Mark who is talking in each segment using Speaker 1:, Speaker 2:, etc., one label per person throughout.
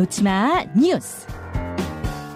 Speaker 1: 놓지마 뉴스.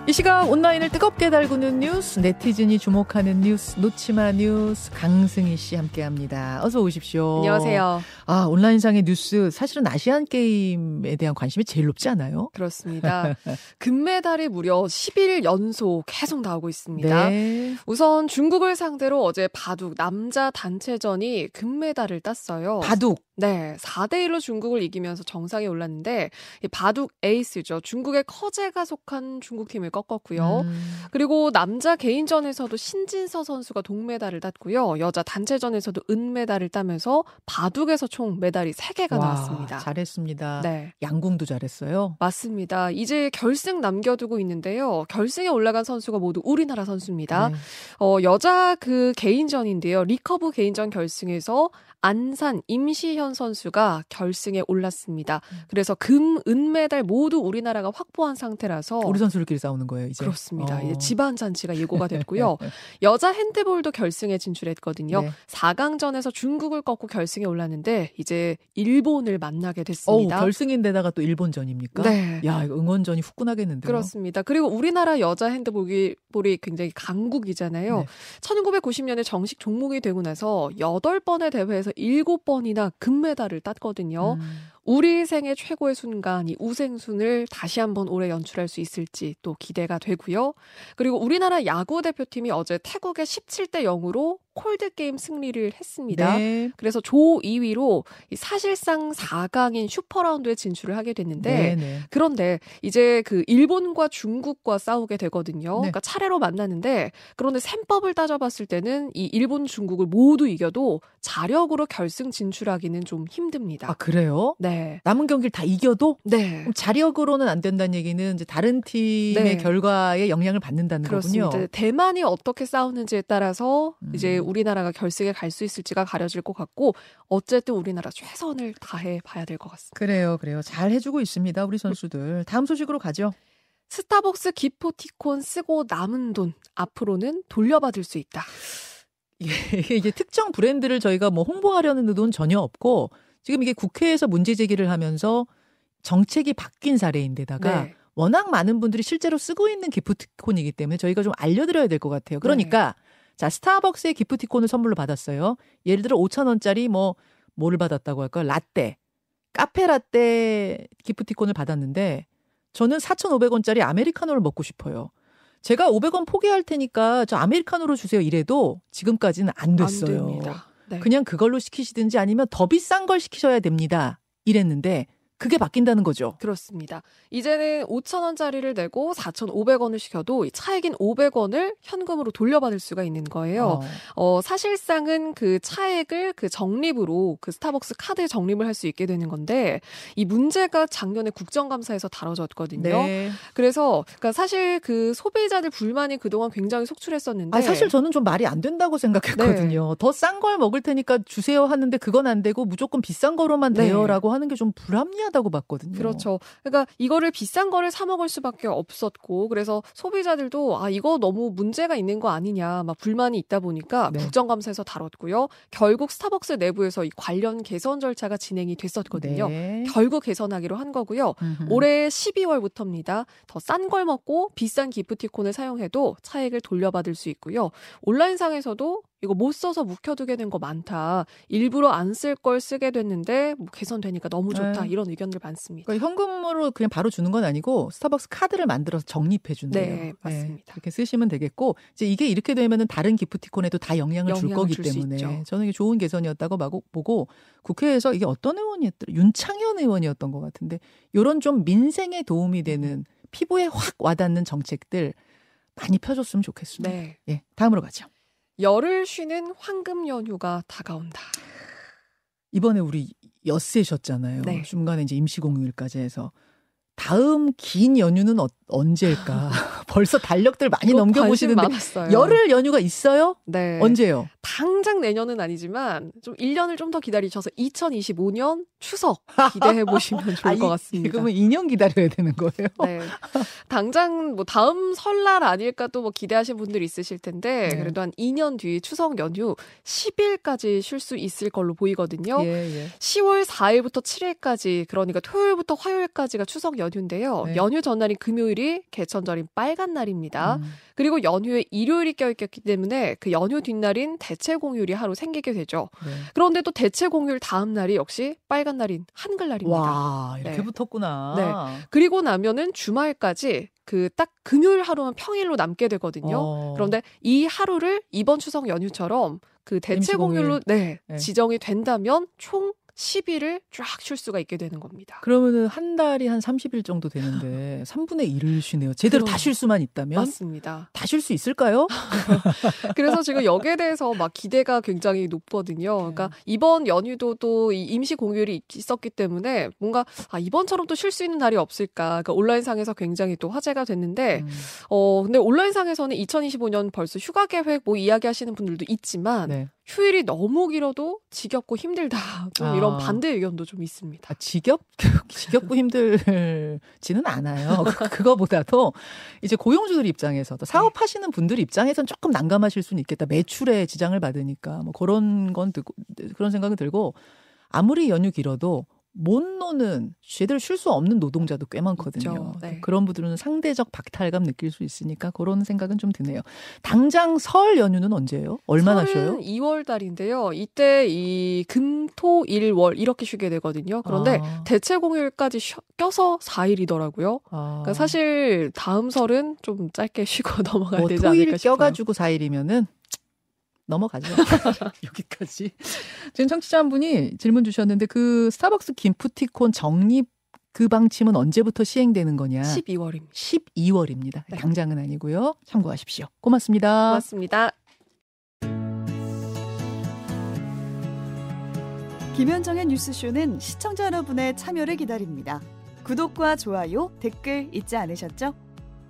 Speaker 2: 이 시각 온라인을 뜨겁게 달구는 뉴스, 네티즌이 주목하는 뉴스, 놓지마 뉴스, 강승희 씨 함께 합니다. 어서 오십시오.
Speaker 3: 안녕하세요.
Speaker 2: 아 온라인상의 뉴스 사실은 아시안 게임에 대한 관심이 제일 높지 않아요?
Speaker 3: 그렇습니다. 금메달이 무려 10일 연속 계속 나오고 있습니다.
Speaker 2: 네.
Speaker 3: 우선 중국을 상대로 어제 바둑 남자 단체전이 금메달을 땄어요.
Speaker 2: 바둑.
Speaker 3: 네, 4대 1로 중국을 이기면서 정상에 올랐는데 이 바둑 에이스죠. 중국의 커제가 속한 중국 팀을 꺾었고요.
Speaker 2: 음.
Speaker 3: 그리고 남자 개인전에서도 신진서 선수가 동메달을 땄고요. 여자 단체전에서도 은메달을 따면서 바둑에서 총 메달이 3개가
Speaker 2: 와,
Speaker 3: 나왔습니다.
Speaker 2: 잘했습니다.
Speaker 3: 네.
Speaker 2: 양궁도 잘했어요.
Speaker 3: 맞습니다. 이제 결승 남겨두고 있는데요. 결승에 올라간 선수가 모두 우리나라 선수입니다.
Speaker 2: 네.
Speaker 3: 어, 여자 그 개인전인데요. 리커브 개인전 결승에서 안산 임시현 선수가 결승에 올랐습니다.
Speaker 2: 음.
Speaker 3: 그래서 금, 은메달 모두 우리나라가 확보한 상태라서
Speaker 2: 우리 선수들끼리 싸우는 거예요, 이제.
Speaker 3: 그렇습니다.
Speaker 2: 어.
Speaker 3: 이제 집안 잔치가 예고가 됐고요. 여자 핸드볼도 결승에 진출했거든요.
Speaker 2: 네.
Speaker 3: 4강전에서 중국을 꺾고 결승에 올랐는데 이제 일본을 만나게 됐습니다.
Speaker 2: 결승인데다가 또 일본전입니까?
Speaker 3: 네.
Speaker 2: 야, 응원전이 후끈하겠는데요.
Speaker 3: 그렇습니다. 그리고 우리나라 여자 핸드볼이 볼이 굉장히 강국이잖아요.
Speaker 2: 네.
Speaker 3: 1990년에 정식 종목이 되고 나서 8번의 대회에서 7번이나 금 메달을 땄거든요.
Speaker 2: 음.
Speaker 3: 우리 생애 최고의 순간, 이 우생순을 다시 한번 올해 연출할 수 있을지 또 기대가 되고요. 그리고 우리나라 야구 대표팀이 어제 태국의 17대 0으로 콜드 게임 승리를 했습니다.
Speaker 2: 네.
Speaker 3: 그래서 조 2위로 사실상 4강인 슈퍼라운드에 진출을 하게 됐는데
Speaker 2: 네, 네.
Speaker 3: 그런데 이제 그 일본과 중국과 싸우게 되거든요.
Speaker 2: 네.
Speaker 3: 그러니까 차례로 만나는데 그런데 셈법을 따져봤을 때는 이 일본 중국을 모두 이겨도 자력으로 결승 진출하기는 좀 힘듭니다.
Speaker 2: 아, 그래요?
Speaker 3: 네.
Speaker 2: 남은 경기를 다 이겨도
Speaker 3: 네.
Speaker 2: 자력으로는 안 된다는 얘기는 이제 다른 팀의
Speaker 3: 네.
Speaker 2: 결과에 영향을 받는다는
Speaker 3: 그렇습니다.
Speaker 2: 거군요.
Speaker 3: 대만이 어떻게 싸우는지에 따라서
Speaker 2: 음.
Speaker 3: 이제 우리나라가 결승에 갈 수 있을지가 가려질 것 같고 어쨌든 우리나라 최선을 다해 봐야 될 것 같습니다.
Speaker 2: 그래요, 그래요. 잘 해주고 있습니다, 우리 선수들. 다음 소식으로 가죠.
Speaker 3: 스타벅스 기프티콘 쓰고 남은 돈 앞으로는 돌려받을 수 있다.
Speaker 2: 이게 특정 브랜드를 저희가 뭐 홍보하려는 의도는 전혀 없고 지금 이게 국회에서 문제 제기를 하면서 정책이 바뀐 사례인데다가
Speaker 3: 네.
Speaker 2: 워낙 많은 분들이 실제로 쓰고 있는 기프티콘이기 때문에 저희가 좀 알려드려야 될 것 같아요. 그러니까 자 스타벅스의 기프티콘을 선물로 받았어요. 예를 들어 5천 원짜리 뭐 뭐를 받았다고 할까요? 라떼, 카페 라떼 기프티콘을 받았는데 저는 4,500원짜리 아메리카노를 먹고 싶어요. 제가 500원 포기할 테니까 저 아메리카노로 주세요. 이래도 지금까지는 안 됐어요.
Speaker 3: 안 됩니다. 네.
Speaker 2: 그냥 그걸로 시키시든지 아니면 더 비싼 걸 시키셔야 됩니다. 이랬는데 그게 바뀐다는 거죠.
Speaker 3: 그렇습니다. 이제는 5,000원짜리를 내고 4,500원을 시켜도 이 차액인 500원을 현금으로 돌려받을 수가 있는 거예요.
Speaker 2: 어.
Speaker 3: 어, 사실상은 그 차액을 그 적립으로 그 스타벅스 카드에 적립을 할 수 있게 되는 건데 이 문제가 작년에 국정감사에서 다뤄졌거든요.
Speaker 2: 네.
Speaker 3: 그래서 그러니까 사실 그 소비자들 불만이 그동안 굉장히 속출했었는데
Speaker 2: 아, 사실 저는 좀 말이 안 된다고 생각했거든요.
Speaker 3: 네.
Speaker 2: 더싼 걸 먹을 테니까 주세요 하는데 그건 안 되고 무조건 비싼 거로만
Speaker 3: 네.
Speaker 2: 돼요라고 하는 게 좀 불합리 하다고 봤거든요.
Speaker 3: 그렇죠. 그러니까 이거를 비싼 거를 사 먹을 수밖에 없었고 그래서 소비자들도 아 이거 너무 문제가 있는 거 아니냐 막 불만이 있다 보니까
Speaker 2: 네.
Speaker 3: 국정감사에서 다뤘고요. 결국 스타벅스 내부에서 이 관련 개선 절차가 진행이 됐었거든요.
Speaker 2: 네.
Speaker 3: 결국 개선하기로 한 거고요.
Speaker 2: 음흠.
Speaker 3: 올해 12월부터입니다. 더 싼 걸 먹고 비싼 기프티콘을 사용해도 차액을 돌려받을 수 있고요. 온라인상에서도 이거 못 써서 묵혀두게 된 거 많다. 일부러 안 쓸 걸 쓰게 됐는데 뭐 개선되니까 너무 좋다.
Speaker 2: 네.
Speaker 3: 이런 의견들 많습니다.
Speaker 2: 그러니까 현금으로 그냥 바로 주는 건 아니고 스타벅스 카드를 만들어서 적립해 준대요.
Speaker 3: 네, 맞습니다.
Speaker 2: 그렇게 쓰시면 되겠고 이제 이게 이렇게 되면은 다른 기프티콘에도 다 영향을 줄
Speaker 3: 영향을
Speaker 2: 거기
Speaker 3: 줄수
Speaker 2: 때문에. 저는 이게 좋은 개선이었다고 마고- 보고 국회에서 이게 어떤 의원이었더라 윤창현 의원이었던 것 같은데 이런 좀 민생에 도움이 되는 피부에 확 와닿는 정책들 많이 펴줬으면 좋겠습니다.
Speaker 3: 네.
Speaker 2: 예, 다음으로 가죠.
Speaker 3: 열을 쉬는 황금 연휴가 다가온다.
Speaker 2: 이번에 우리 엿새셨잖아요.
Speaker 3: 네.
Speaker 2: 중간에 이제 임시 공휴일까지 해서 다음 긴 연휴는 어- 언제일까? 벌써 달력들 많이 넘겨보시는데
Speaker 3: 많았어요.
Speaker 2: 열흘 연휴가 있어요?
Speaker 3: 네.
Speaker 2: 언제요?
Speaker 3: 당장 내년은 아니지만 좀 1년을 좀 더 기다리셔서 2025년 추석 기대해 보시면 좋을
Speaker 2: 아,
Speaker 3: 것 같습니다.
Speaker 2: 그러면 2년 기다려야 되는 거예요?
Speaker 3: 네. 당장 뭐 다음 설날 아닐까 또 뭐 기대하시는 분들이 있으실 텐데
Speaker 2: 네.
Speaker 3: 그래도 한 2년 뒤 추석 연휴 10일까지 쉴 수 있을 걸로 보이거든요.
Speaker 2: 예, 예.
Speaker 3: 10월 4일부터 7일까지 그러니까 토요일부터 화요일까지가 추석 연휴 인데요.
Speaker 2: 네.
Speaker 3: 연휴 전날인 금요일이 개천절인 빨간 날입니다.
Speaker 2: 음.
Speaker 3: 그리고 연휴에 일요일이 껴있기 때문에 그 연휴 뒷날인 대체 공휴일이 하루 생기게 되죠.
Speaker 2: 네.
Speaker 3: 그런데 또 대체 공휴일 다음 날이 역시 빨간 날인 한글날입니다.
Speaker 2: 와, 이렇게
Speaker 3: 네.
Speaker 2: 붙었구나.
Speaker 3: 네. 그리고 나면은 주말까지 그딱 금요일 하루만 평일로 남게 되거든요.
Speaker 2: 어.
Speaker 3: 그런데 이 하루를 이번 추석 연휴처럼 그 대체. 공휴일로 네,
Speaker 2: 네.
Speaker 3: 지정이 된다면 총 10일을 쫙 쉴 수가 있게 되는 겁니다.
Speaker 2: 그러면은 한 달이 한 30일 정도 되는데 3분의 1을 쉬네요. 제대로 다. 쉴 수만 있다면
Speaker 3: 맞습니다.
Speaker 2: 다 쉴 수 있을까요?
Speaker 3: 그래서 지금 여기에 대해서 막 기대가 굉장히 높거든요. 그러니까
Speaker 2: 네.
Speaker 3: 이번 연휴도 또이 임시 공휴일이 있었기 때문에 뭔가 아 이번처럼 또 쉴 수 있는 날이 없을까? 그러니까 온라인상에서 굉장히 또 화제가 됐는데
Speaker 2: 음.
Speaker 3: 어 근데 온라인상에서는 2025년 벌써 휴가 계획 뭐 이야기하시는 분들도 있지만
Speaker 2: 네.
Speaker 3: 휴일이 너무 길어도 지겹고 힘들다. 좀
Speaker 2: 아.
Speaker 3: 이런 반대 의견도 좀 있습니다.
Speaker 2: 아, 지겹, 지겹고 힘들지는 않아요. 그- 그거보다도 이제 고용주들 입장에서도 사업하시는 분들 입장에선 조금 난감하실 수는 있겠다. 매출에 지장을 받으니까 뭐 그런 건 들고, 그런 생각은 들고 아무리 연휴 길어도 못 노는 제대로 쉴 수 없는 노동자도 꽤 많거든요.
Speaker 3: 네.
Speaker 2: 그런 분들은 상대적 박탈감 느낄 수 있으니까 그런 생각은 좀 드네요. 당장 설 연휴는 언제예요? 얼마나 쉬어요?
Speaker 3: 2월 달인데요. 이때 이 금, 토, 일, 월 이렇게 쉬게 되거든요. 그런데
Speaker 2: 아.
Speaker 3: 대체 공휴일까지 쉬- 껴서 4일이더라고요.
Speaker 2: 아.
Speaker 3: 그러니까 사실 다음 설은 좀 짧게 쉬고 넘어가야
Speaker 2: 뭐
Speaker 3: 되지
Speaker 2: 토일
Speaker 3: 않을까 싶어요.
Speaker 2: 껴가지고 4일이면은 넘어가죠. 여기까지. 지금 청취자 한 분이 질문 주셨는데 그 스타벅스 김푸티콘 적립 그 방침은 언제부터 시행되는 거냐?
Speaker 3: 12월입니다.
Speaker 2: 12월입니다.
Speaker 3: 네.
Speaker 2: 당장은 아니고요. 참고하십시오. 고맙습니다.
Speaker 3: 고맙습니다.
Speaker 1: 김현정의 뉴스쇼는 시청자 여러분의 참여를 기다립니다. 구독과 좋아요, 댓글 잊지 않으셨죠?